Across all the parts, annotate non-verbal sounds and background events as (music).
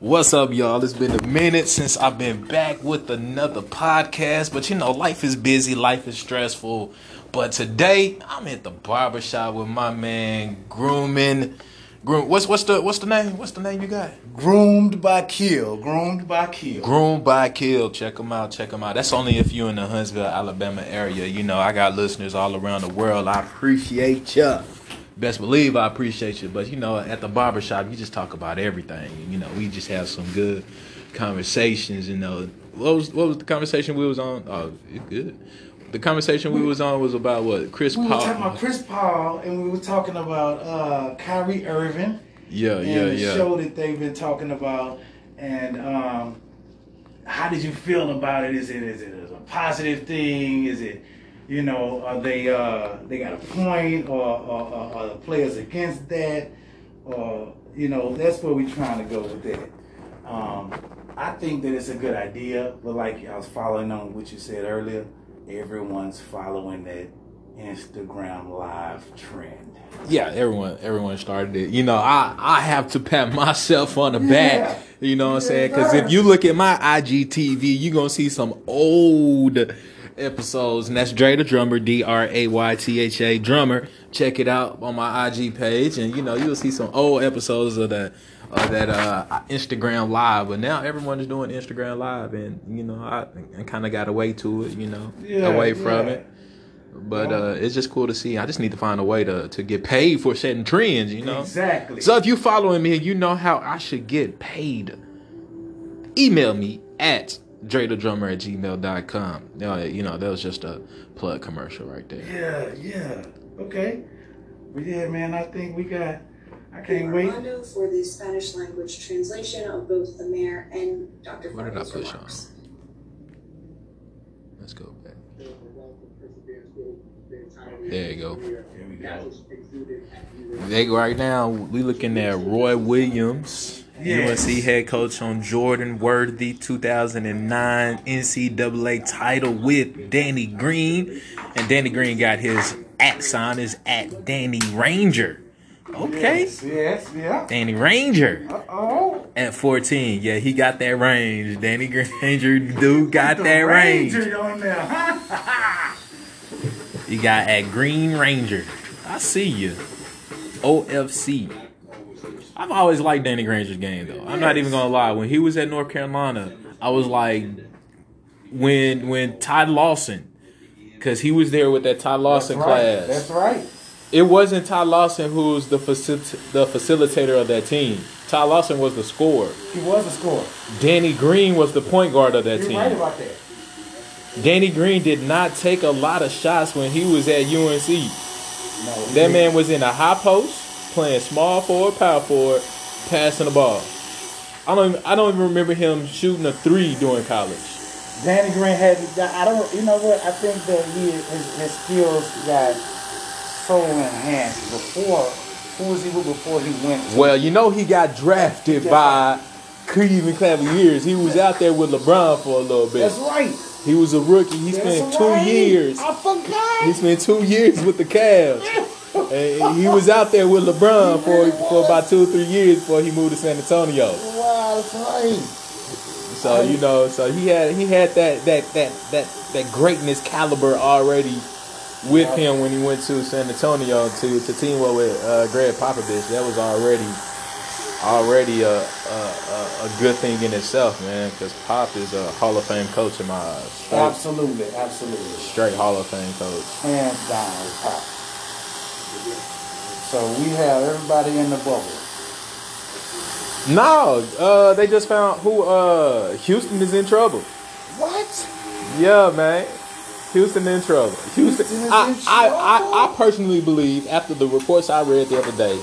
What's up, y'all? It's been a minute since I've been back with another podcast, but you know, life is busy, life is stressful. But today, I'm at the barbershop with my man grooming. Groom, what's what's the what's the name? What's the name you got? Groomed by Kill. Groomed by Kill. Groomed by Kill. Check them out. Check them out. That's only if you're in the Huntsville, Alabama area. You know, I got listeners all around the world. I appreciate ya. Best believe I appreciate you. But you know, at the barbershop, you just talk about everything. You know, we just have some good conversations. You know, what was what was the conversation we was on? Oh, it's good. The conversation we was on was about what Chris Paul. We were talking about Chris Paul, and we were talking about uh, Kyrie Irving yeah, and yeah, the yeah. show that they've been talking about. And um, how did you feel about it? Is it is it a positive thing? Is it you know are they uh, they got a point, or, or, or are the players against that? Or you know that's where we're trying to go with that. Um, I think that it's a good idea, but like I was following on what you said earlier, everyone's following that Instagram live trend. yeah, everyone everyone started it. You know, I I have to pat (laughs) myself on the back. You know what I'm saying? Because if you look at my IGTV, you're gonna see some old episodes, and that's Dre the drummer, D R A Y T H A drummer. Check it out on my IG page, and you know you'll see some old episodes of that of that uh, Instagram live. But now everyone is doing Instagram live, and you know I, I kind of got away to it. You know, Yeah, away from yeah. it. But uh, it's just cool to see. I just need to find a way to, to get paid for setting trends, you know? Exactly. So if you following me and you know how I should get paid, email me at dredadrummer at gmail.com. Uh, you know, that was just a plug commercial right there. Yeah, yeah. Okay. But yeah, man, I think we got. I can't wait. Armando for the Spanish language translation of both the mayor and Dr. What did I Farley's push on? Let's go back. There you go. Here we go. They right now we looking at Roy Williams, Yes. UNC head coach on Jordan Worthy 2009 NCAA title with Danny Green, and Danny Green got his at sign is at Danny Ranger. Okay, Yes, yes, yeah. Danny Ranger Uh oh. at 14. Yeah, he got that range. Danny Granger (laughs) dude got that range. Ranger on there. (laughs) You got at Green Ranger. I see you. OFC. I've always liked Danny Granger's game though. I'm not even gonna lie. When he was at North Carolina, I was like, when when Todd Lawson, because he was there with that Todd Lawson That's right. class. That's right. It wasn't Todd Lawson who was the facil- the facilitator of that team. Todd Lawson was the scorer. He was the scorer. Danny Green was the point guard of that You're team. right about that. Danny Green did not take a lot of shots when he was at UNC. No, That didn't. man was in a high post, playing small forward, power forward, passing the ball. I don't. Even, I don't even remember him shooting a three during college. Danny Green had. I don't. You know what? I think that he his, his skills got so enhanced before. Who was he with before he went? To, Well, you know he got drafted by Cleveland Cavaliers. He was out there with LeBron for a little bit. that's right. He was a rookie. He spent That's two right. years. I forgot. He spent two years with the Cavs. And he was out there with LeBron for for about two or three years before he moved to San Antonio. Wow, that's right. So you know, so he had he had that that that that that greatness caliber already with him when he went to San Antonio to to team up with uh, Gregg Popovich. That was already already a a, a, a good thing in itself, man. Because Pop is a Hall of Fame coach in my eyes. Straight, Absolutely, absolutely. straight Hall of Fame coach. Hands down, pop. So we have everybody in the bubble. No, uh, they just found who uh Houston is in trouble. What? Yeah, man. Houston in trouble. Houston. Houston is I, in I, trouble? I, I personally believe after the reports I read the other day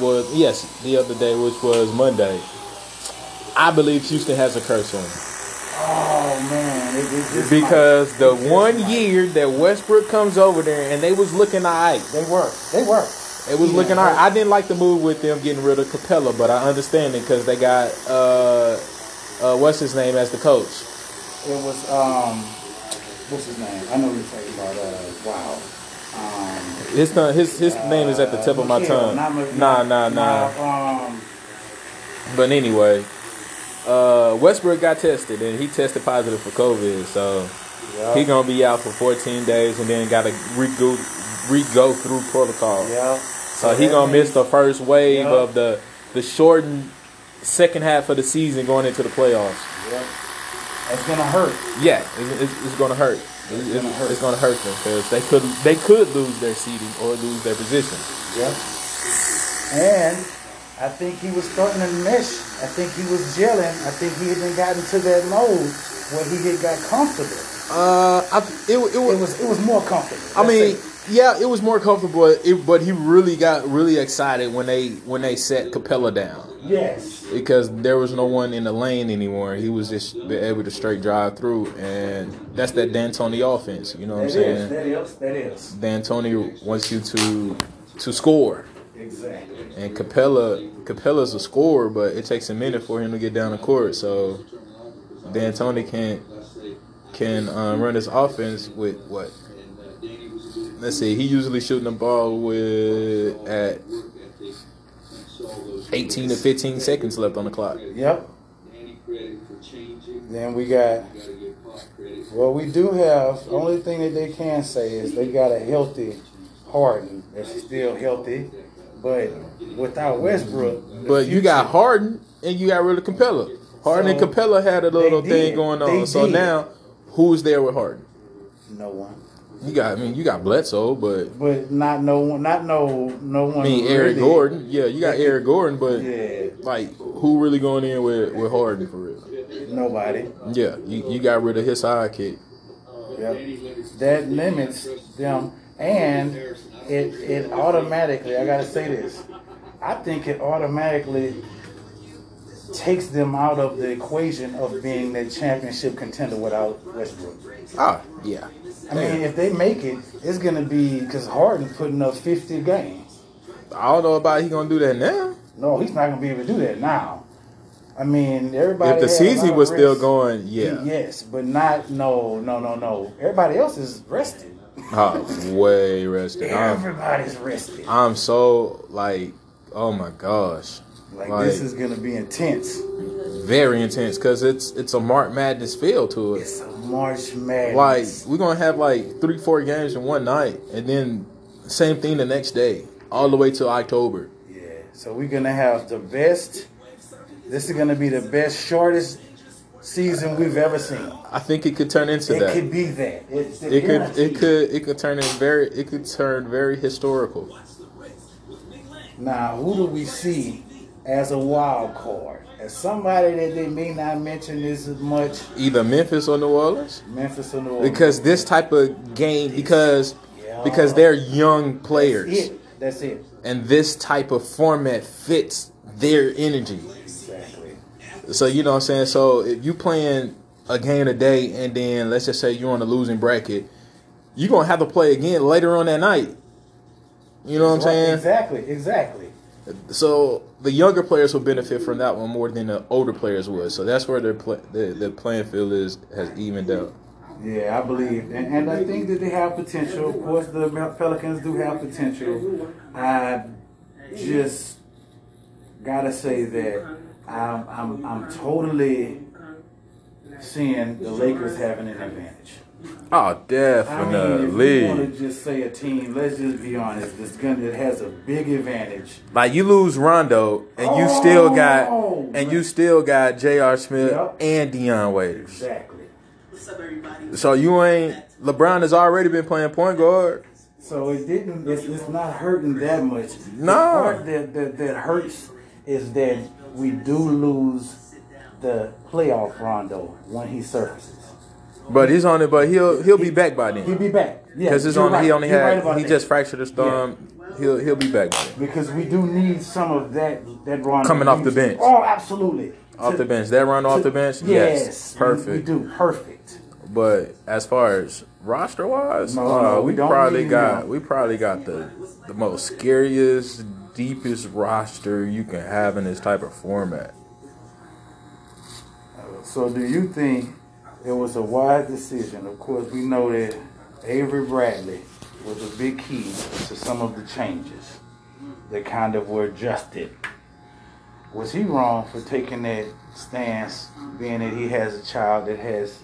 was yes the other day which was Monday. I believe Houston has a curse on them. Oh man, it, it, it's because the one year that Westbrook comes over there and they was looking alright. they work. They work. It was Yeah, looking but- alright. I didn't like the move with them getting rid of Capela, but I understand it because they got uh, uh, what's his name as the coach. It was um, what's his name? I know what you're talking about. Uh, wow. Um, His tongue- his his name is at the tip of my tongue. not Nah, nah, nah. nah, Um, But anyway, uh, Westbrook got tested and he tested positive for COVID, so Yeah. he gonna be out for 14 days and then gotta re-go, re-go through protocol. yeah. So he gonna miss the first wave Yeah. of the the shortened second half of the season going into the playoffs. It's gonna hurt. Yeah, it, it's, it's gonna hurt. It's, gonna hurt. it's gonna hurt them because they could they could lose their seating or lose their position. Yep. And I think he was starting to mesh. I think he was gelling. I think he had gotten to that mode where he had got comfortable. Uh, I, it, it, It was it was more comfortable. I mean, yeah, it was more comfortable, it, but he really got really excited when they when they set Capela down yes. because there was no one in the lane anymore. He was just able to straight drive through, and that's that D'Antoni offense. You know what I'm That saying? is. That is. That is. D'Antoni wants you to to score, Exactly. And Capela Capela's a scorer, but it takes a minute for him to get down the court. So D'Antoni can can um, run his offense with what? Let's see. He usually shooting the ball with at 18 to 15 seconds left on the clock. Yep. Then we got. Well, we do have. Only thing that they can say is they got a healthy Harden. That's still healthy, but without Westbrook. But you got Harden and you got rid of Capela. Harden and Capela had a little thing going on. So did. now, who's there with Harden? no one. You got, I mean, you got Bledsoe, but But not no one. Not no no one. I mean, Eric Gordon. Yeah, you got Eric Gordon, but Yeah. like, who really going in with with Harden for real? Nobody. Yeah, you, you got rid of his sidekick. Yep. That limits them, and it it automatically. I gotta say this. I think it automatically takes them out of the equation of being the championship contender without Westbrook. Ah, yeah. I mean, if they make it, it's gonna be because Harden putting up fifty games. I don't know about he gonna do that now. No, he's not gonna be able to do that now. I mean, everybody. If the season was still going, yeah. Yes, but not no no no no. Everybody else is rested. Oh, way rested. I'm, Everybody's rested. I'm so like, oh my gosh, Like, like- this is gonna be intense. very intense because it's it's a Mark Madness feel to it. It's a March Madness. Like we're gonna have like three, four games in one night, and then same thing the next day, all the way till October. yeah. So we're gonna have the best. This is gonna be the best shortest season we've ever seen. I think it could turn into It that. could be that. It's It could it could it could turn in very it could turn very historical. Now, who do we see as a wild card? As somebody that they may not mention as much, Either Memphis or New Orleans. Memphis or New Orleans. Because this type of game because Yeah. because they're young That's players. it. That's it. And this type of format fits their energy. So you know what I'm saying? So if you playing a game a day and then let's just say you're on the losing bracket, you're gonna have to play again later on that night. You know what I'm saying? Exactly. Exactly. So the younger players will benefit from that one more than the older players would. So that's where their play, the, the playing field is has evened out. Yeah, I believe, and, and I think that they have potential. Of course, the Pelicans do have potential. I just gotta say that I'm I'm, I'm totally seeing the Lakers having an advantage. Oh, I mean, if definitely. you want to just say a team, let's just be honest, this gun that has a big advantage. like you lose Rondo and you still oh, got Oh, and you still got J.R. Smith Yep. and Dion Waiters. Exactly. What's up, everybody? So you ain't LeBron has already been playing point guard. So it didn't. It's, it's not hurting that much. The No. part that, that that hurts is that we do lose the playoff Rondo when he surfaces. But he's on it. But he'll he'll be back by then. He'll be back. Yeah, because he's on. right. He only You're right had about he that. just fractured his thumb. He'll he'll be back by then. because we do need some of that that Rondo Coming off the bench. Oh, absolutely. Off To- the bench. That run off the bench. Yes, Yes, perfect. We, do perfect. But as far as roster wise, No, uh, no, we, we probably got we probably got the the most scariest, deepest roster you can have in this type of format. So, do you think it was a wise decision? Of course, we know that Avery Bradley was a big key to some of the changes that kind of were adjusted. was he wrong for taking that stance, being that he has a child that has?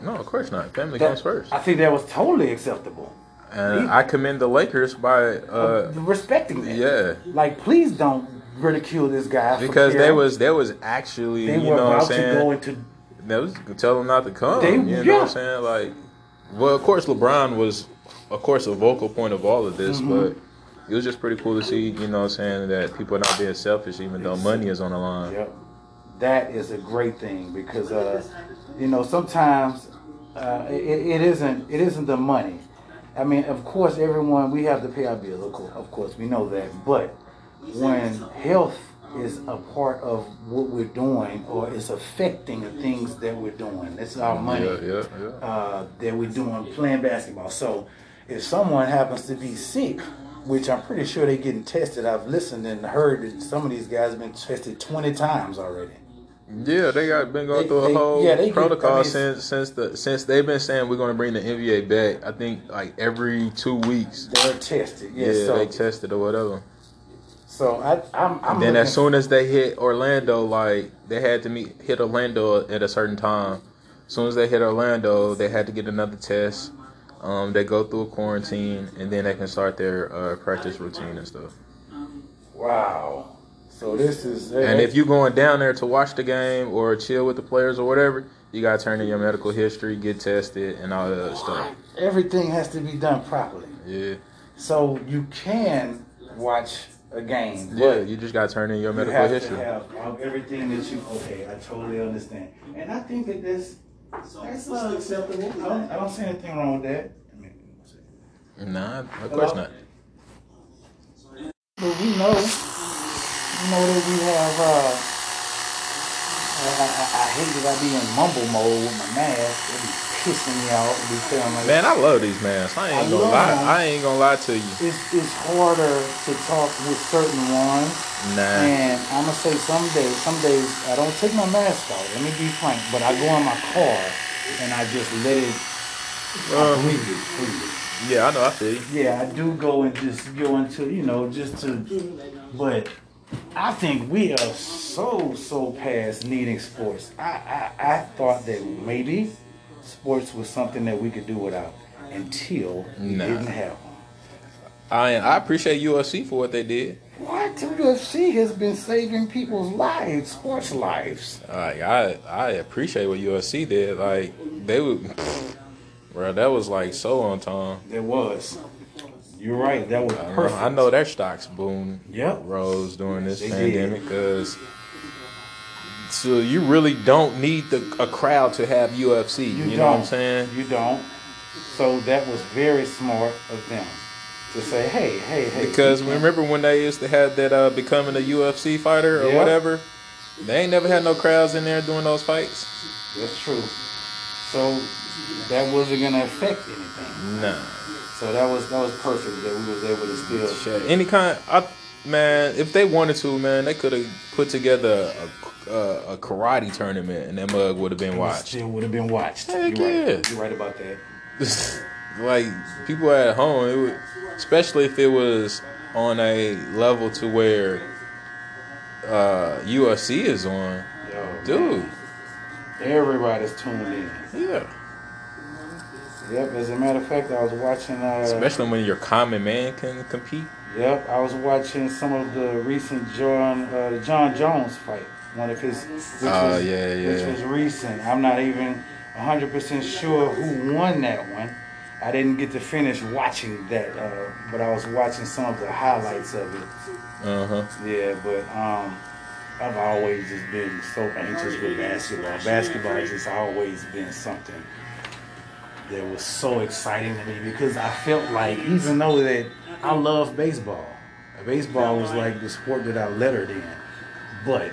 No, of course not. Family That, comes first. I think that was totally acceptable. And I commend the Lakers by uh respecting that. yeah. Like, please don't ridicule this guy Because they was there was actually they you were know what I'm to saying into that was tell them not to come. They- you know yeah. what I'm saying? Like well of course LeBron was of course a vocal point of all of this, Mm-hmm. but it was just pretty cool to see, you know what I'm saying, that people are not being selfish even though money is on the line. Yep. That is a great thing because uh, you know sometimes uh, it, it isn't it isn't the money. I mean, of course, everyone we have to pay our bills. Of course, of course, we know that. But when health is a part of what we're doing or is affecting the things that we're doing, it's our money Yeah, yeah, yeah. uh, that we're doing playing basketball. So if someone happens to be sick, which I'm pretty sure they're getting tested, I've listened and heard that some of these guys have been tested 20 times already. Yeah, they got been going They- through a they- whole yeah, protocol I mean, since since the since they've been saying we're going to bring the NBA back. I think like every two weeks. They're tested. Yeah, Yeah, so, they tested or whatever. so I, I'm, I'm then as soon as they hit Orlando, like they had to meet hit Orlando at a certain time. As soon as they hit Orlando, they had to get another test. Um, they go through a quarantine, and then they can start their uh, practice routine and stuff. Wow. So this is And if you're going down there to watch the game or chill with the players or whatever, you gotta turn in your medical history, get tested, and all that other stuff. everything has to be done properly, Yeah, so you can watch a game. yeah. but You just gotta turn in your you medical have history. to have everything that you. Okay, I totally understand, and I think that this that's uh, acceptable. I don't, I don't see anything wrong with that. I Nah, of course not. But we know, we know that we have. Uh, I, I, I hate that I be in mumble mode with my mask. It be pissing me off. It be feeling like Man, I love these masks. I ain't I gonna lie. them. I ain't gonna lie to you. it's it's harder to talk with certain ones. Nah. And I'm gonna say some days, some days I don't take my mask off. Let me be frank, but I go in my car and I just let it. Uh, breathe it freely. yeah, I know. I feel you. Yeah, I do go and just go into, you know, just to, but I think we are so, so past needing sports. I, I, I thought that maybe sports was something that we could do without until we Nah. didn't have them. I I appreciate UFC for what they did. What? UFC has been saving people's lives, sports lives. Like I I appreciate what UFC did. Like they would, bro. That was like so on time. There was. You're right. That was I know, perfect. I know their stocks boom Yep. rose during this pandemic because. So you really don't need the, a crowd to have UFC. You, You know what I'm don't. saying? You don't. So that was very smart of them to say, hey, hey, hey. Because remember when they used to have that uh, becoming a UFC fighter or Yeah. whatever? They ain't never had no crowds in there doing those fights. That's true. So that wasn't gonna affect anything. Nah. So that was that was perfect that we was able to still. Shit. Any kind, I, man. If they wanted to, man, they could have put together a, a, a karate tournament, and that mug would have been watched. Still would have been watched. Heck You're right. yeah. You're right about that. (laughs) like people at home, it would, especially if it was on a level to where uh, UFC is on, Yo, dude. Everybody's tuned in. Yeah. Yep. As a matter of fact, I was watching. Uh, Especially when your common man can compete. Yep, I was watching some of the recent Jon uh, the Jon Jones fight. One of his, which, Oh, was, yeah, which was recent. I'm not even 100% sure who won that one. I didn't get to finish watching that, uh, but I was watching some of the highlights of it. Uh huh. Yeah, but um, I've always just been so anxious with basketball. Basketball has just always been something that was so exciting to me because I felt like, even though that I love baseball, baseball was like the sport that I lettered in, but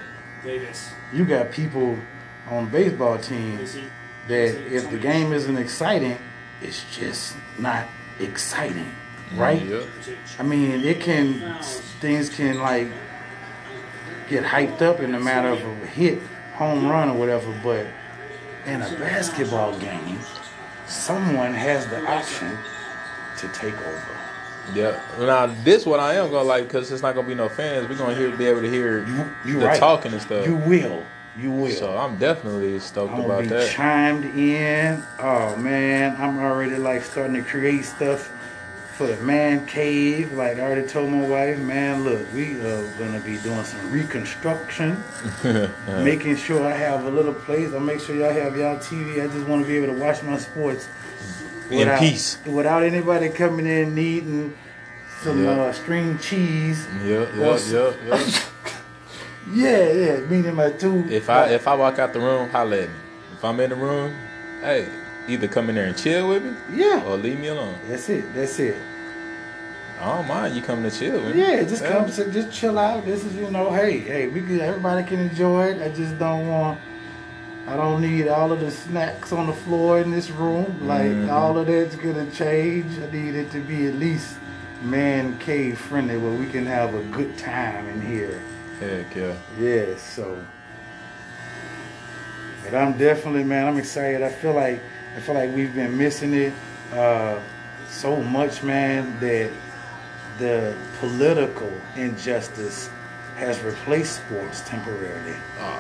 you got people on baseball teams that if the game isn't exciting, it's just not exciting, right? Yep. I mean, it can things can like get hyped up in the matter of a hit, home run or whatever, but in a basketball game, someone has the option to take over. Yeah. Now this what I am gonna like because it's not gonna be no fans. We're gonna hear be able to hear You, you the right. talking and stuff. You will. You will. So I'm definitely stoked I'm about be that. chimed in. Oh man, I'm already like starting to create stuff for the man cave. Like I already told my wife, man, look, we are gonna be doing some reconstruction, (laughs) making sure I have a little place. I make sure y'all have y'all TV. I just want to be able to watch my sports In without, peace. without anybody coming in needing some Yeah. uh, string cheese. Yep, yep, yep, yep. (laughs) Yeah, yeah, meaning my two. If I if I walk out the room, holla at me. If I'm in the room, hey, either come in there and chill with me yeah, or leave me alone. that's it. That's it. I don't mind you coming to chill me. Yeah, just come, to, just chill out. This is, you know, hey, hey, we can, everybody can enjoy it. I just don't want, I don't need all of the snacks on the floor in this room. Like Mhm. all of that's gonna change. I need it to be at least man cave friendly, where we can have a good time in here. Heck yeah. Yeah, so. But I'm definitely, man, I'm excited. I feel like, I feel like we've been missing it uh, so much, man, that the political injustice has replaced sports temporarily. Uh,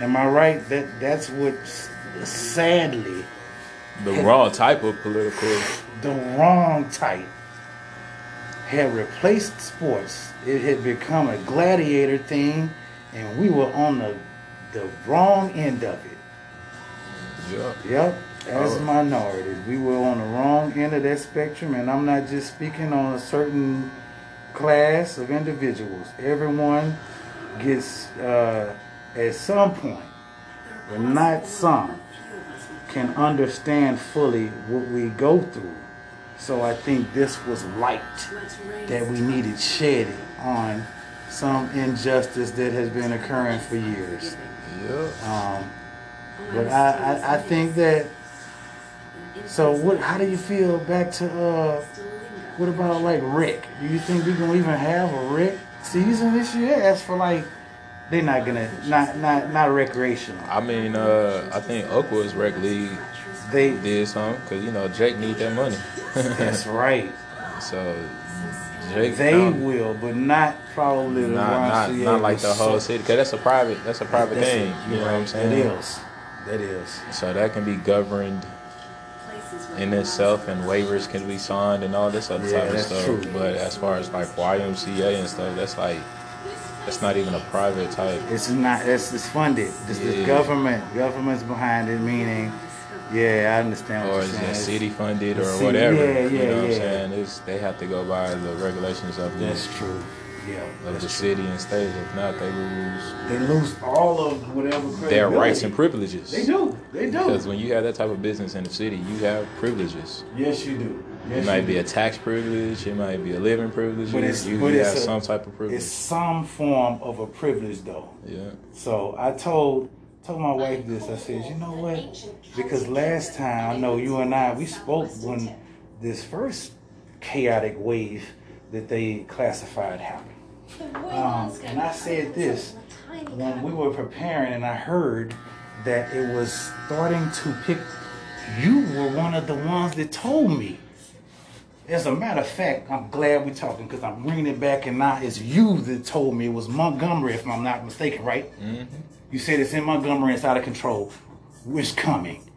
Am I right? That that's what sadly the wrong type of political. the wrong type had replaced sports. It had become a gladiator thing, and we were on the the wrong end of it. Yeah. Yep. As Oh. minorities, we were on the wrong end of that spectrum, and I'm not just speaking on a certain class of individuals. Everyone gets, uh, at some point, but not some, can understand fully what we go through. So I think this was light that we needed shedding on some injustice that has been occurring for years. Yeah. Um, but I, I, I think that. So what? How do you feel back to uh? What about like Rick? Do you think we gonna even have a Rick season this year? As for like, they're not gonna not not not recreational. I mean, uh, I think Oakwood's rec league They did something because you know Jake need that money. that's (laughs) right. so Jake, They um, will, but not probably the not not, not like the whole city because that's a private that's a private That's thing. it. You know You're what I'm saying? That is. That is. So that can be governed in itself, and waivers can be signed and all this other Yeah, type of stuff. true. But as far as like YMCA and stuff, that's like that's not even a private type. It's not. It's, it's funded. This Yeah. is government. Government's behind it. Meaning, yeah, I understand what Or you're is saying. it city funded or city- whatever? yeah, you yeah, know what I'm yeah. saying? It's, they have to go by the regulations of this. That's true. Yeah, of the city and state. If not, they lose They lose all of whatever their rights and privileges. They do. They do. Because when you have that type of business in the city, you have privileges. Yes, you do. Yes, it might be do. a tax privilege. It might be a living privilege. But it's- you but you it's have a- some type of privilege. It's some form of a privilege, though. yeah. So I told told my wife this. I said, you know what? Because last time I know you and I we spoke when this first chaotic wave that they classified happened. Um, and I said this when we were preparing, and I heard that it was starting to pick. You were one of the ones that told me. As a matter of fact, I'm glad we're talking because I'm bringing it back, and now it's you that told me it was Montgomery, if I'm not mistaken, right? You said it's in Montgomery, it's out of control. It's coming.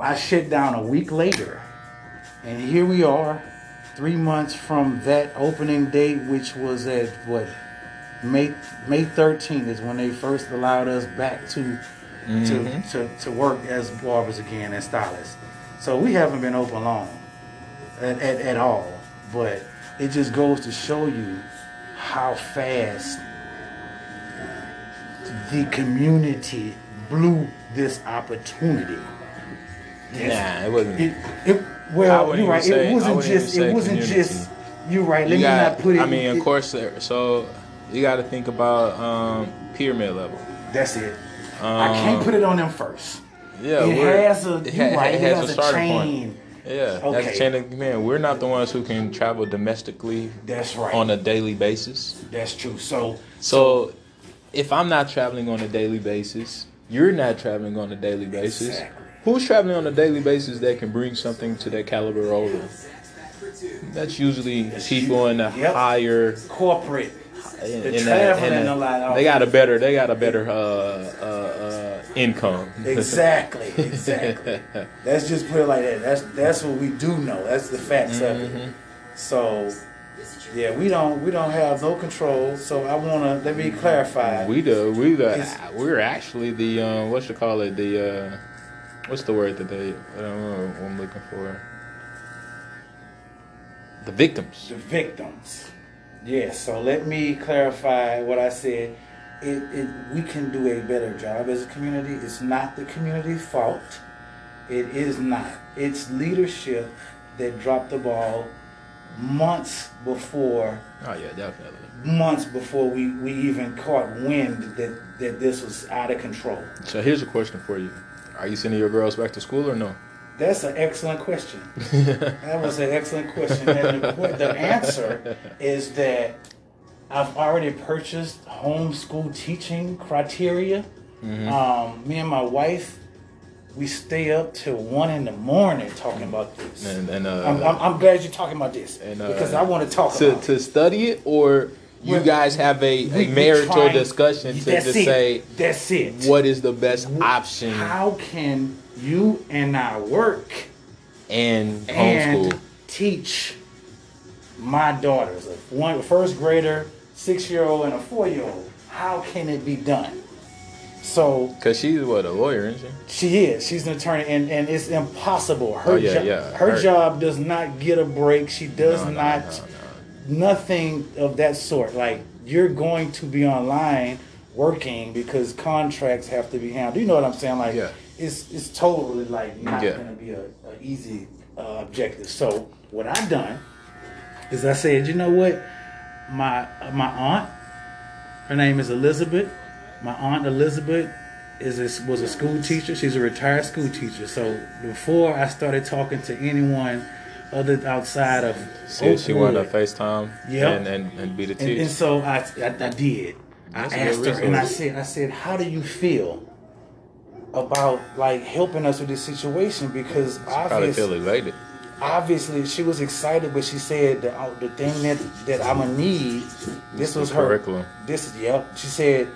I shut down a week later, and here we are, three months from that opening date, which was at what May May 13th is when they first allowed us back to to, mm-hmm. to to work as barbers again and stylists. So we haven't been open long at, at, at all, but it just goes to show you how fast the community blew this opportunity. Nah, it wasn't. It, it well, you're right. say- it wasn't just. It wasn't community. just. You're right. Let you me got, not put it. I mean, of it- course. So you got to think about um, pyramid level. That's it. I can't Um, put it on them first. Yeah, it has a. it ha- right. it It has has a starting chain. point. Yeah, that's Okay. a chain of command. We're not the ones who can travel domestically That's right. on a daily basis. That's true. So. So if I'm not traveling on a daily basis, you're not traveling on a daily basis. Exactly. Who's traveling on a daily basis that can bring something to that caliber over? That's usually That's people in the Yep. higher corporate. in, The in that, in traveling that- a lot. they got a better they got a better uh, uh, uh, income. Exactly, (laughs) exactly. Let's just put it like that. That's that's what we do know. That's the facts of Mm-hmm. it. So, yeah, we don't we don't have no control. So I wanna let me clarify. we do. we It's- we're actually the uh, what you call it the uh, what's the word that they I don't know what I'm looking for the victims. the victims. Yes. so let me clarify what I said. It, it we can do a better job as a community. It's not the community's fault. It is not. It's leadership that dropped the ball months before Oh yeah, definitely. months before we, we even caught wind that, that this was out of control? So here's a question for you: Are you sending your girls back to school or no? That's an excellent question. that was an excellent question. And the, the answer is that I've already purchased homeschool teaching criteria. Um, me and my wife, we stay up till one in the morning talking about this. And, and uh, I'm, I'm, I'm glad you're talking about this And, uh, because I want to talk to, about it. to study it, or you guys have a, a marital trying- discussion to, to it. say that's it. what is the best option How can you and I work and and homeschool? teach my daughters, a one first grader, six year old, and a four year old? How can it be done? So Because she's what a lawyer, isn't she? she is. She's an attorney, and, and it's impossible. Her Oh, yeah, jo- yeah, her her- job does not get a break. She does no, not. no, no. Nothing of that sort. Like you're going to be online working because contracts have to be handled. You know what I'm saying? Like Yeah. it's it's totally like not Yeah. going to be a, a easy uh, objective. So what I've done is I said, you know what, my my aunt, her name is Elizabeth. My aunt Elizabeth is a, was a school teacher. She's a retired school teacher. So before I started talking to anyone other outside of if she wanted to FaceTime Yep. and, and, and be the and, teacher. and so I, I, I did. That's I asked her and I said, I said, how do you feel about like helping us with this situation? Because Probably obviously, feel elated. obviously she was excited, but she said the uh, the thing that that I'm gonna need. This The was her curriculum. This yep. She said.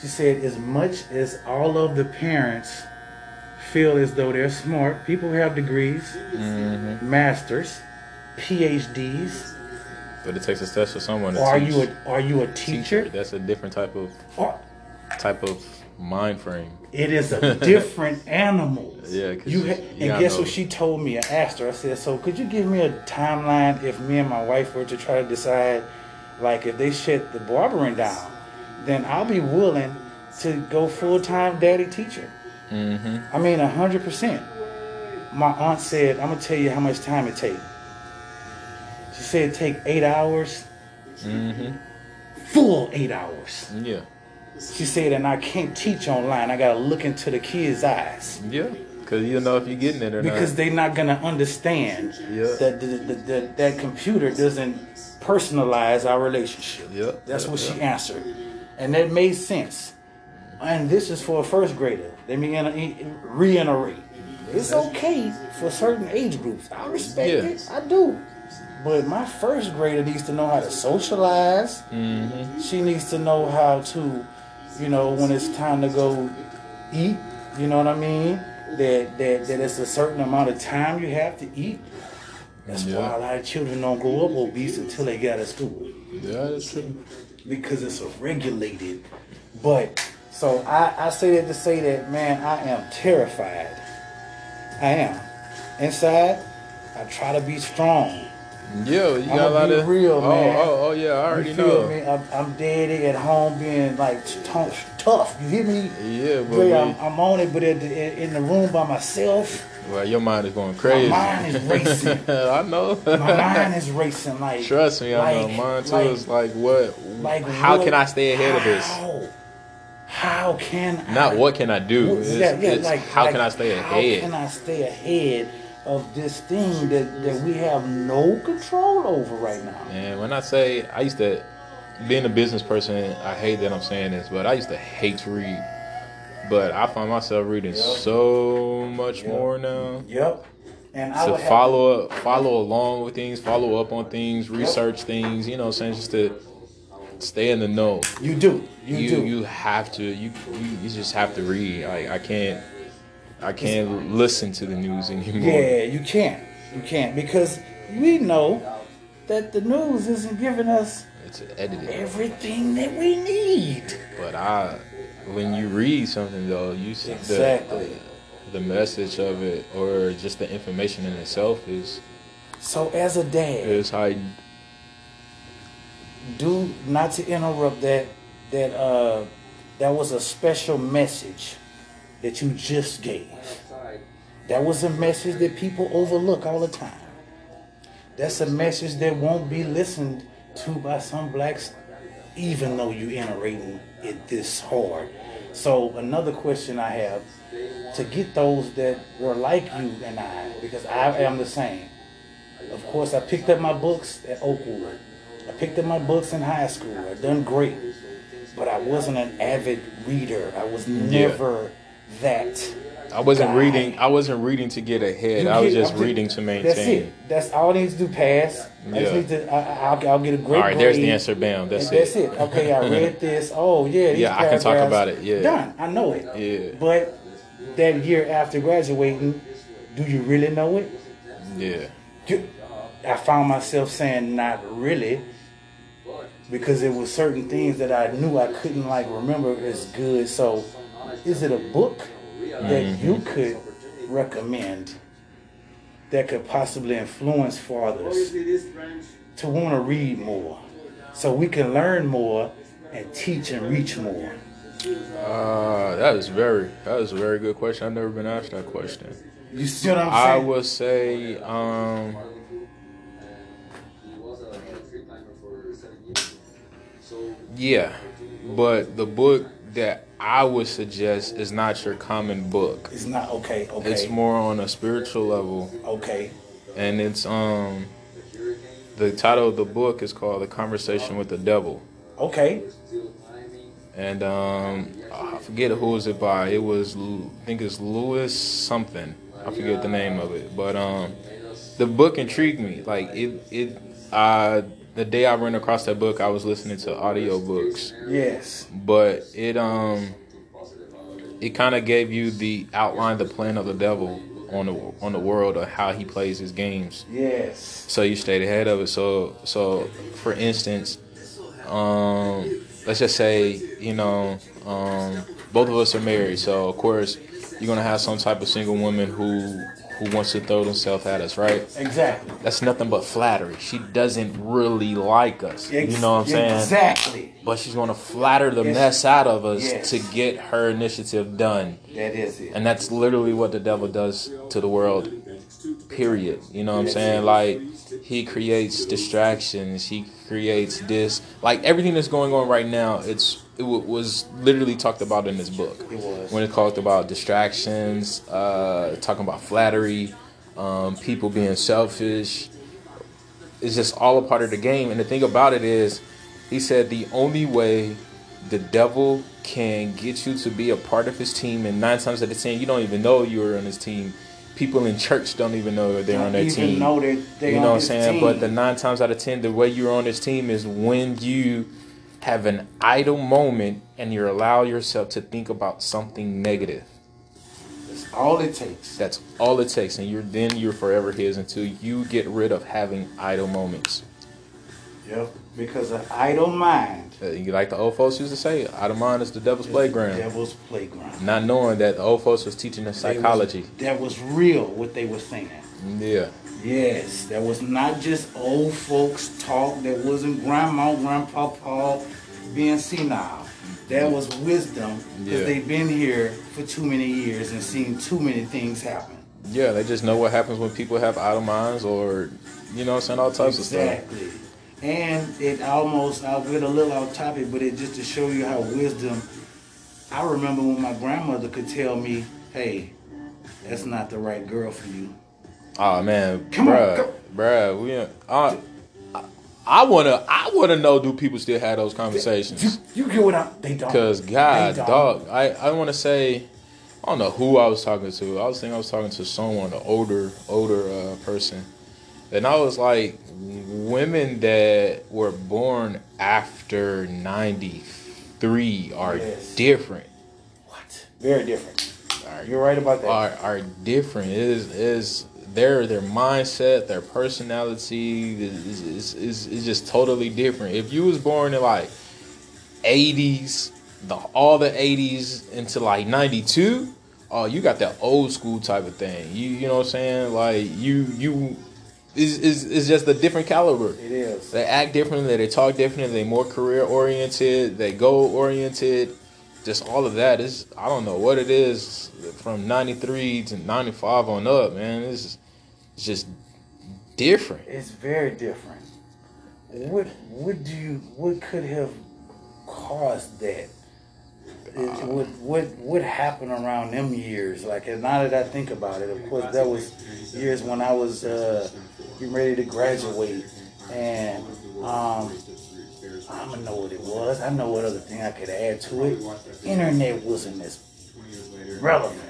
She said as much as all of the parents feel as though they're smart, people who have degrees, Mm-hmm. masters, PhDs. But it takes a test for someone to Are teach. you a are you a teacher? That's a different type of Or type of mind frame. It is a (laughs) different animal. Yeah, 'cause You you- ha- you and guess know. what she told me? I asked her. I said, "So could you give me a timeline if me and my wife were to try to decide, like, if they shut the barbering down, then I'll be willing to go full time daddy teacher. Mm-hmm. I mean, a hundred percent." My aunt said, "I'm gonna tell you how much time it take." She said, it "Take eight hours, Mm-hmm. full eight hours." Yeah. She said, "And I can't teach online. I gotta look into the kids' eyes." Yeah. Because you don't know if you're getting it or because not. they're not gonna understand Yeah. that the, the, the, that computer doesn't personalize our relationship. Yeah, That's yeah, what yeah. she answered, and that made sense. And this is for a first grader. Let me in- reiterate: it's okay for certain age groups. I respect Yeah. it. I do. But my first grader needs to know how to socialize. Mm-hmm. She needs to know how to, you know, when it's time to go eat. You know what I mean? That that that it's a certain amount of time you have to eat. That's Yeah. why a lot of children don't grow up obese until they get out of school Yeah, that's true. because it's a regulated. But so I, I say that to say that man, I am terrified. I am. Inside, I try to be strong. Yeah, you got I'ma a lot be of real, oh, man. Oh, oh, yeah, I already you feel know. me? I'm, I'm daddy at home being like tough. tough. You hear me? Yeah, but Boy, I'm, I'm on it, but at the, in the room by myself, well, your mind is going crazy. My mind is racing. (laughs) I know. my mind is racing. Like Trust me, I know. Mine too like- is like, what? Like how can I stay ahead of this? How? How can Not I, what can I do? It's, yeah, yeah, it's like how like, can I stay How ahead? can I stay ahead of this thing that, that we have no control over right now? And when I say I used to, being a business person, I hate that I'm saying this, but I used to hate to read. But I find myself reading Yep. so much Yep. more now. Yep. And I to follow up, follow along with things, follow up on things, research things. You know, saying just to stay in the know. You do. You, You do. you have to you you, you just have to read. I I can't I can't listen to the news anymore. Yeah, you can't. You can't because we know that the news isn't giving us It's edited. everything that we need. But I, when you read something though, you see Exactly. the, the message of it or just the information in itself is So as a dad, is heightened. Do not to interrupt that that uh that was a special message that you just gave. That was a message that people overlook all the time. That's a message that won't be listened to by some blacks, even though you're iterating it this hard. So another question I have to get those that were like you and I, because I am the same. Of course, I picked up my books at Oakwood. I picked up my books in high school. I done great, but I wasn't an avid reader. I was never that. I wasn't guy. reading. I wasn't reading to get ahead. You I was get- just reading to That's maintain. it. That's all I need to do. Pass. I just Yeah. need to. I, I- I'll, I'll get a great. All right, there's the answer. Bam. That's and that's it. it. Okay, I read (laughs) this. Oh yeah. these Yeah, I can talk about it, yeah. Done. I know it. Yeah. But that year after graduating, do you really know it? Yeah. You- I found myself saying not really because there were certain things that I knew I couldn't like remember as good. So, is it a book that you could recommend that could possibly influence fathers to want to read more, so we can learn more and teach and reach more? Uh, that is very. That is a very good question. I've never been asked that question. You see what I'm saying? I would say, um, yeah, but the book that I would suggest is not your common book. It's not okay. Okay. It's more on a spiritual level, okay. and it's um, the title of the book is called "The Conversation with the Devil," Okay. and um, I forget who was it by. It was I think it's Lewis something. I forget the name of it, but um, the book intrigued me. Like it, it. Uh, the day I ran across that book, I was listening to audiobooks, Yes. but it um, it kind of gave you the outline, the plan of the devil on the on the world of how he plays his games. Yes. So you stayed ahead of it. So so for instance, um, let's just say you know um, both of us are married. So of course you're gonna have some type of single woman who who wants to throw themselves at us, right? Exactly. That's nothing but flattery. She doesn't really like us. You know what I'm saying? Exactly. But she's gonna flatter the Yes. mess out of us Yes. to get her initiative done. That is it. And that's literally what the devil does to the world. Period. You know what I'm saying? Like he creates distractions. He creates this. Like everything that's going on right now. It's was literally talked about in this book. It was. when it talked about distractions, uh, talking about flattery, um, people being selfish. It's just all a part of the game. And the thing about it is, he said the only way the devil can get you to be a part of his team, and nine times out of ten, you don't even know you're on his team. People in church don't even know they're on their even team. know that you on know what I'm saying? team. But the nine times out of ten, the way you're on this team is when you have an idle moment and you allow yourself to think about something negative. That's all it takes. That's all it takes, and you're then you're forever his until you get rid of having idle moments. Yep. Because an idle mind Uh, you like the old folks used to say, idle mind is the devil's is the playground. devil's playground. Not knowing that the old folks was teaching us They was- psychology. that was real. What they were saying. Yeah. Yes, that was not just old folks talk. That wasn't grandma, grandpa, Paul being senile. That was wisdom because Yeah. they've been here for too many years and seen too many things happen. Yeah, they just know what happens when people have idle minds or, you know what I'm saying, all types of stuff. Exactly. And it almost, I'll get a little off topic, but it just to show you how wisdom. I remember when my grandmother could tell me, hey, that's not the right girl for you. Oh man, Come on, bruh, come- bruh, we. Uh, I, I wanna, I wanna know, do people still have those conversations? You, you get what I, they don't. Because God, don't. dog, I, I want to say, I don't know who I was talking to. I was thinking I was talking to someone, an older, older uh, person, and I was like, women that were born after '93 are Yes. different. What? Very different. Are, You're right about that. are are different. It is is their their mindset, their personality is, is is is just totally different. If you was born in like '80s, the all the '80s into like '92, oh, you got that old school type of thing. You you know what I'm saying? Like you you is is is just a different caliber. It is. They act differently. They talk differently. They more career oriented. They goal oriented. Just all of that is I don't know what it is from '93 to '95 on up, man. It's, it's just different. It's very different. What what do you what could have caused that? It- what what what happened around them years? Like and now that I think about it, of course that was years when I was uh, getting ready to graduate, and um, I don't know what it was. I know what other thing I could add to it. Internet wasn't as relevant.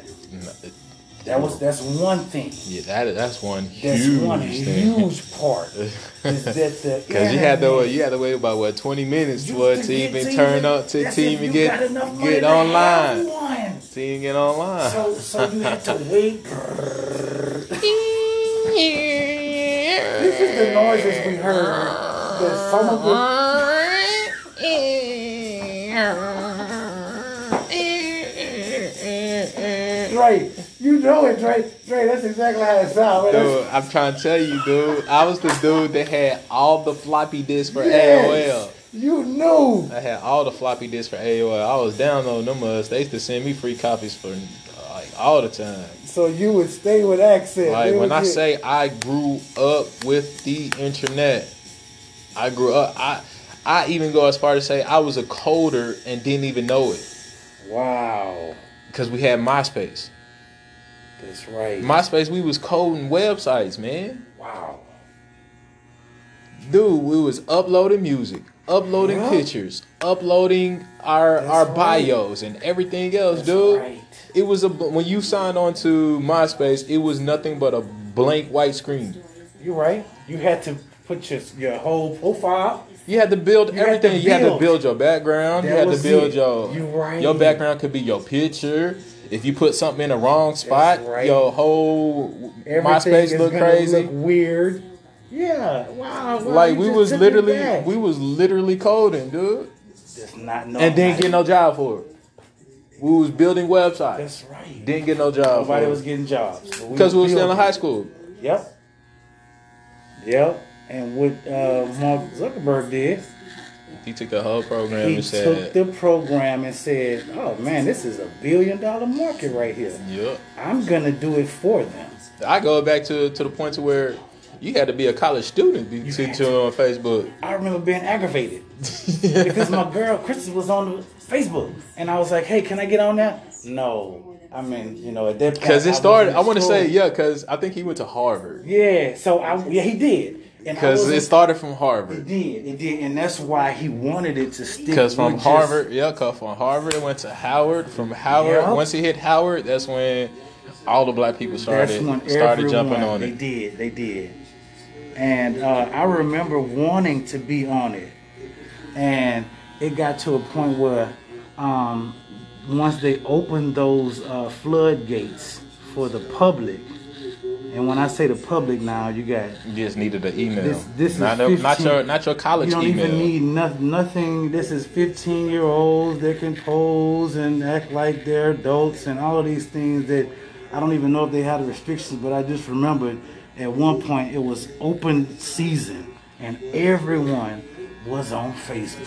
That was that's one thing. Yeah, that that's one That's huge one thing. huge part. (laughs) is that the Cause you had to internet- you had to wait about what twenty minutes You for it to even to turn even- up to to even get got enough money get online. To even get online. So so you had to (laughs) wait. this is the noises we heard. That some of the (laughs) Dre, you know it, Dre. Dre, that's exactly how it sounds. Dude, I'm trying to tell you, dude. I was the dude that had all the floppy disks for Yes, AOL. You knew. I had all the floppy disks for AOL. I was downloading them. Uh, they used to send me free copies for like all the time. So you would stay with accent. Like when I get- say I grew up with the internet, I grew up. I I even go as far to say I was a coder and didn't even know it Wow. because we had MySpace. That's right. MySpace, we was coding websites, man. wow. Dude, we was uploading music, uploading Yeah. pictures, uploading our That's our right. bios and everything else, That's dude. right. It was a when you signed on to MySpace, it was nothing but a blank white screen. You're right. You had to put your your whole profile. You had to build You had to everything. you had to build. build your background. That you had to build it. your You right. your background could be your picture. If you put something in the wrong spot, right. your whole Everything MySpace look crazy. Look weird. Yeah. Wow. wow, like we was literally we was literally coding, dude, just not know. and didn't get no job for it. We was building websites, That's right. didn't get no job Nobody for was getting jobs because we were still in high school. Yep. Yep. And what uh, Mark Zuckerberg did, He took the whole program he and took said, the program and said, "Oh man, this is a billion dollar market right here. "Yep." I'm gonna do it for them." I go back to to the point to where you had to be a college student to, to, to on Facebook. I remember being aggravated (laughs) because my girl Kristen was on Facebook, and I was like, "Hey, can I get on that?" No. I mean, you know, at that point, Because it started, in I want to say, yeah, because I think he went to Harvard. Yeah. So I, yeah, he did. Because it started from Harvard. It did, it did, and that's why he wanted it to stick. Because from just- Harvard, yeah, cause from Harvard it went to Howard. From Howard, Yeah. once he hit Howard, that's when all the black people started started jumping on they it. They did, they did. And uh, I remember wanting to be on it, and it got to a point where um, once they opened those uh, floodgates for the public, and when I say the public now, you got You just needed an email. This- this is not, a- not your not your college you don't email. even need no, nothing. This is 15 year olds that can pose and act like they're adults and all of these things that I don't even know if they had restrictions, but I just remembered at one point it was open season and everyone was on Facebook.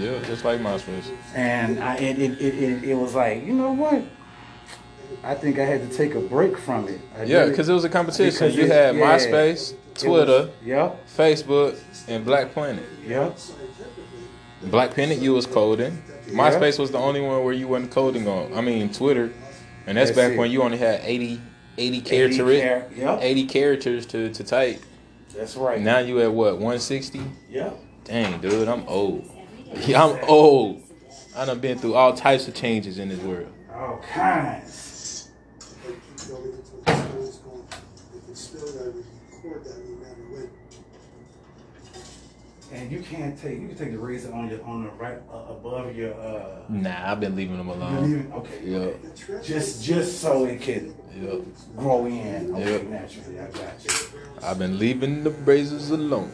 yeah, just like MySpace. And I, it, it, it, it, it was like, you know what? I think I had to take a break from it. I Yeah, because it was a competition. Because you had yeah. MySpace, it was- Twitter, Yep, Facebook, and Black Planet. yep. Black Planet, you was coding. MySpace was the only one where you wasn't coding on. I mean, Twitter, and that's, That's back it. when you only had 80, 80 80 characters, char- yep. 80 characters to, to type. That's right. Now you at what, 160? Yeah. Dang, dude, I'm old. (laughs) Yeah, I'm old. I done been through all types of changes in this world. All kinds. tell me that's what the spill is called. If it's still, I record that no matter when. And you can't take you can take the razor on your on the right uh, above your uh. Nah, I've been leaving them alone. leave- okay. Yeah. okay. The Just just so it can Yep. grow in. Okay, Yep. naturally. I got you. I've been leaving the razors alone.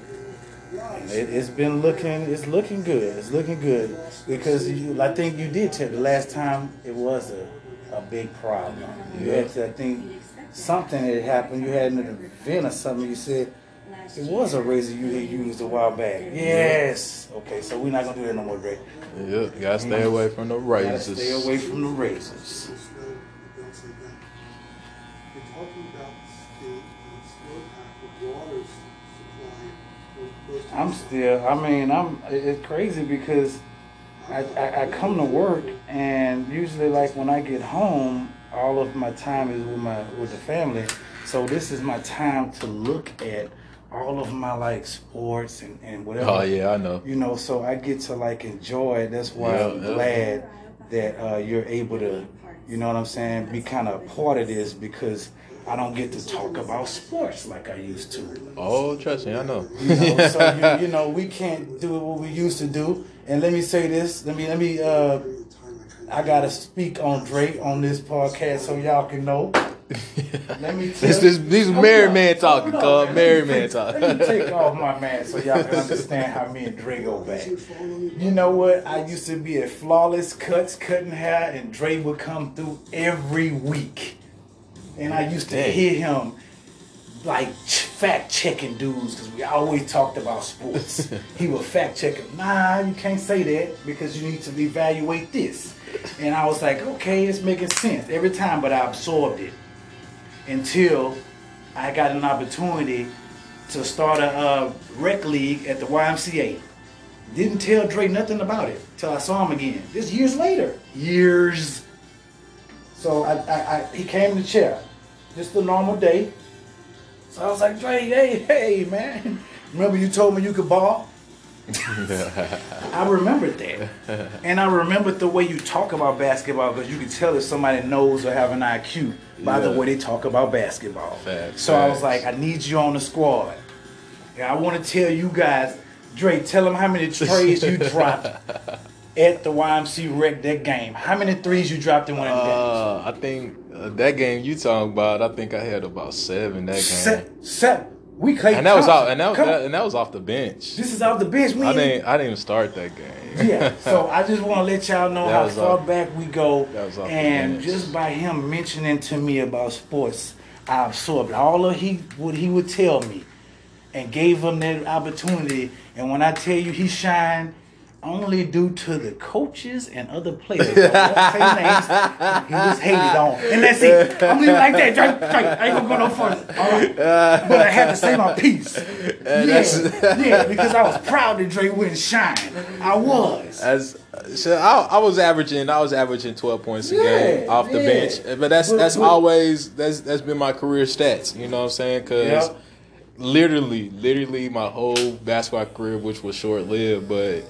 It, it's been looking, it's looking good. It's looking good because you, I think you did tell the last time it was a, a big problem. You had to, I think something had happened. You had an event or something. You said it was a razor you had used a while back. Yes. Okay, so we're not gonna do that no more, Dre. Yep. Gotta stay away from the Gotta razors. stay away from the razors. snow belts like that. We're talking about the, the snowpack, the water supply. Those- I'm still. I mean, I'm. It's crazy because I, I, I come to work and usually like when I get home, all of my time is with my with the family. So this is my time to look at all of my like sports and, and whatever. Oh yeah, I know. You know, so I get to like enjoy it. That's why Yeah, I'm yeah. glad that uh, you're able to, you know what I'm saying, be kind of a part of this because I don't get to talk about sports like I used to. Oh, trust me, I know. You know, so you, you know, we can't do what we used to do. And let me say this. Let me let me. Uh, I gotta speak on Drake on this podcast so y'all can know. (laughs) Let me tell This, this, these married man talking, cuz. Married man talking. Let me take off my (laughs) mask so y'all can understand how me and Dre go back. You know what? I used to be at Flawless Cuts, cutting hair, and Dre would come through every week. And I used to Dang. hear him like fact checking dudes because we always talked about sports. (laughs) he would fact check him. Nah, you can't say that because you need to evaluate this. And I was like, okay, it's making sense every time, but I absorbed it until I got an opportunity to start a uh, rec league at the YMCA. Didn't tell Dre nothing about it till I saw him again. This years later. Years. So I, I, I he came to chair. Just a normal day. So I was like, Dre, hey, hey, man. (laughs) Remember you told me you could ball? (laughs) I remembered that. and I remembered the way you talk about basketball because you can tell if somebody knows or have an IQ by the way they talk about basketball. Facts, so I was like, I need you on the squad. And I want to tell you guys, Drake, tell them how many trays you (laughs) dropped at the YMC Rec that game. How many threes you dropped in one of the games? Uh, I think uh, that game you talking about, I think I had about seven that game. Se- seven. We played And that was Thompson. off, and that was that, and that was off the bench. This is off the bench. We I didn't I didn't even start that game. yeah. (laughs) So I just want to let y'all know how far off- back we go. that was off the and just by him mentioning to me about sports, I absorbed all of he what he would tell me, and gave him that opportunity. And when I tell you he shined. Only due to the coaches and other players. I won't say names. He was hated on. And that's it. I'm leaving like that. Drake, Drake. I ain't gonna go no further. All right. But I had to say my piece. Uh, yeah, yeah, because I was proud that Drake wouldn't shine. I was. As so I, I was averaging I was averaging twelve points a game Yeah, off the yeah. bench, but that's that's always that's that's been my career stats. You know what I'm saying? Because Yep. literally, literally my whole basketball career, which was short lived, but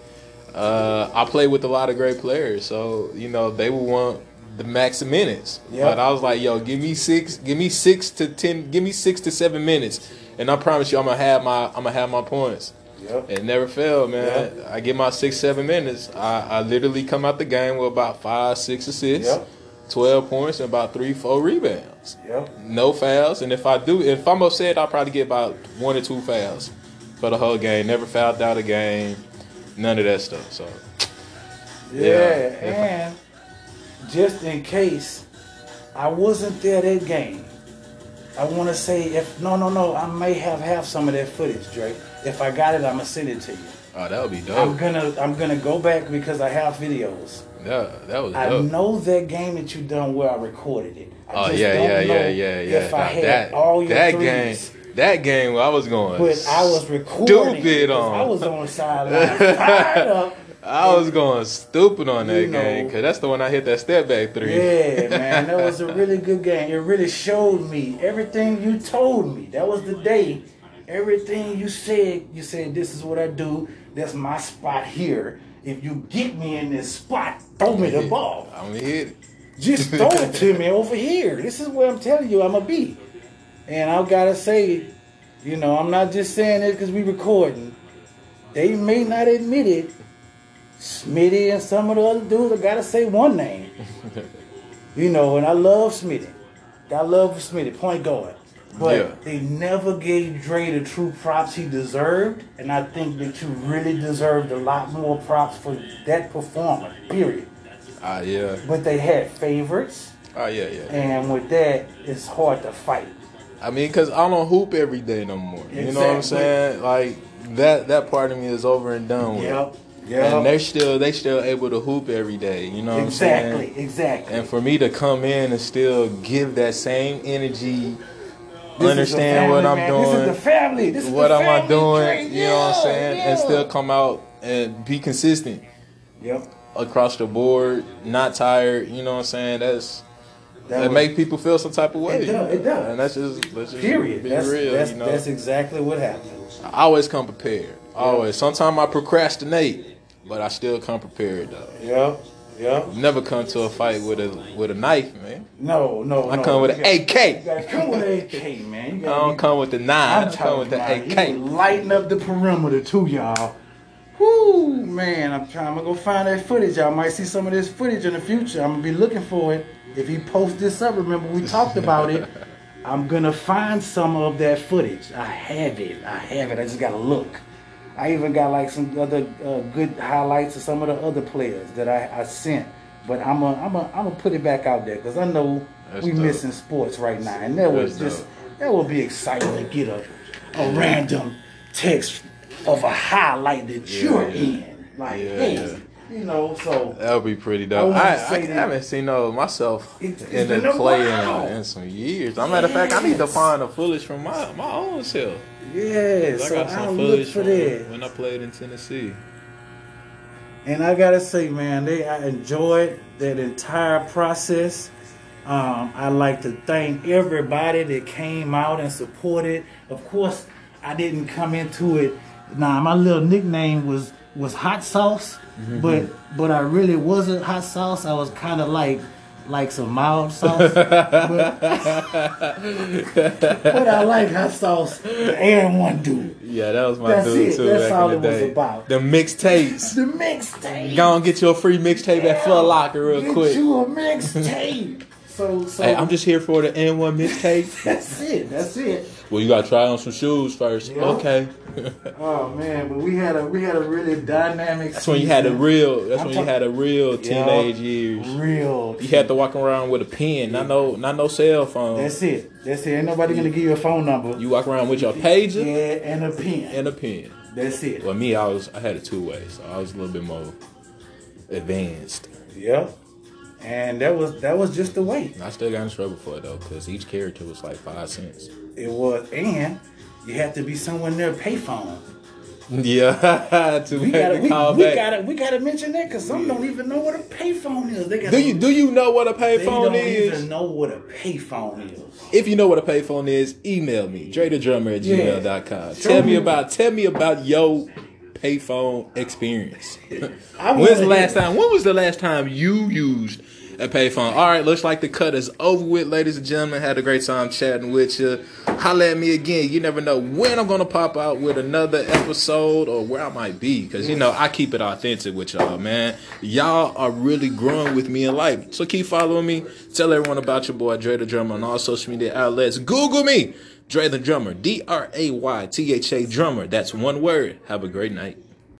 uh, I played with a lot of great players, so you know they would want the max minutes. Yep. But I was like, yo, give me six, give me six to ten, give me six to seven minutes, and I promise you, I'm gonna have my I'm gonna have my points. Yep. It never failed, man. I get my six, seven minutes. I, I literally come out the game with about five, six assists, Yep. twelve points, and about three, four rebounds. Yep. No fouls, and if I do, if I'm upset, I'll probably get about one or two fouls for the whole game. Never fouled out a game, none of that stuff. So Yeah, Yeah. and just in case I wasn't there that game, I want to say if no, no, no, I may have have some of that footage, Drake. If I got it, I'm gonna send it to you. oh, that would be dope. I'm gonna I'm gonna go back because I have videos. That that was I dope. know that game that you done where I recorded it. I Oh just yeah, don't yeah, know yeah, yeah, yeah. If I Now, had that all your that threes. game, that game, I was going. But I was recording. stupid on. I was on sideline, fired (laughs) up. I was going stupid on that You know- game because that's the one I hit that step back three. Yeah, (laughs) man, that was a really good game. It really showed me everything you told me. That was the day. Everything you said, you said this is what I do. That's my spot here. If you get me in this spot, throw me the (laughs) ball. I'm gonna hit it. Just throw it to me over here. This is where I'm telling you I'm gonna be. And I gotta say, you know, I'm not just saying it because we're recording. They may not admit it. Smitty and some of the other dudes, I gotta say one name. (laughs) You know, and I love Smitty. I love for Smitty, point guard. But Yeah. they never gave Dre the true props he deserved, and I think that you really deserved a lot more props for that performance. Period. Ah, yeah. But they had favorites, Oh, yeah, yeah. and with that, it's hard to fight. I mean, cause I don't hoop every day no more. You know what I'm saying? Like that that part of me is over and done with. Yep. And they're still they still able to hoop every day. You know what I'm Exactly. saying? Exactly. And for me to come in and still give that same energy, This understand the what I'm man. doing, This is the family. This is what am I doing? You know what I'm Yeah, saying? And still come out and be consistent Yep. across the board, not tired. You know what I'm saying? That's That was- make people feel some type of way. It does, it does. And that's just let's just Period. be That's, real. that's, you know? that's exactly what happened. I always come prepared. Always. Sometimes I procrastinate, but I still come prepared though. Yeah. Yep. Never come to a fight with a with a knife, man. No, no, I no. come with an AK. You gotta come with an AK, man. I don't be- come with the nine. I'm I come with the AK. lighting up the perimeter too, y'all. Whoo, man! I'm trying to go find that footage. Y'all might see some of this footage in the future. I'm gonna be looking for it. If he posts this up, remember we talked about it. (laughs) I'm gonna find some of that footage. I have it. I have it. I just gotta look. I even got like some other uh, good highlights of some of the other players that I, I sent. But I'm gonna I'm gonna I'm gonna put it back out there because I know That's we dope. missing sports right now, and that was That's just dope. that would be exciting to get a a random text of a highlight that Yeah, you're yeah. in. Like, Yeah, yeah. you know, so That would be pretty dope. wanna I, I, haven't seen no myself It's- it's in the a play in, in some years. As a matter of fact, I need to find the footage from my my own self. yeah, I so got I'll some footage for from that. when I played in Tennessee. And I gotta say, man, they I enjoyed that entire process. Um, I like to thank everybody that came out and supported. Of course, I didn't come into it. Nah, my little nickname was was hot sauce, mm-hmm. but but I really wasn't hot sauce. I was kind of like like some mild sauce. (laughs) but, but I like hot sauce. The AND1 dude. Yeah, that was my That's dude it. too. That's back all in the it was about. The mixtapes. The mixtape. Go and get your free mixtape at Foot Locker real Get quick. you a mixtape. so, so Hey, I'm just here for the AND1 mixtape. (laughs) That's it. That's it. well, you gotta try on some shoes first. Okay. (laughs) Oh man, but we had a we had a really dynamic. That's when you had a real. That's I'm when you had a real Yeah. teenage years. real. You had to walk around with a pen, not no, not no cell phone. That's it. That's it. Ain't nobody gonna give you a phone number. You walk around with your pager yeah, and a pen. and a pen. That's it. Well, me, I was, I had it two ways, so I was a little bit more advanced. Yep. And that was that was just the way I still got in trouble for it though, because each character was like five cents. it was. And you have to be someone near a payphone. Yeah, (laughs) to We gotta the we, call we back. gotta we gotta mention that because some don't even know what a payphone is. They got do you do you know what a payphone They payphone don't is? even know what a payphone is. If you know what a payphone is, email me, DrayThaDrummer at Yeah. gmail.com. Show Tell me me. about tell me about your payphone experience. When's the last time? When was the last time you used a payphone? All right, looks like the cut is over with, ladies and gentlemen. Had a great time chatting with you. Holla at me again. You never know when I'm gonna pop out with another episode or where I might be, because you know I keep it authentic with y'all, man. Y'all are really growing with me in life, so keep following me. Tell everyone about your boy Dre the Drummer on all social media outlets. Google me, Dre the Drummer, D R A Y T H A Drummer. That's one word. Have a great night.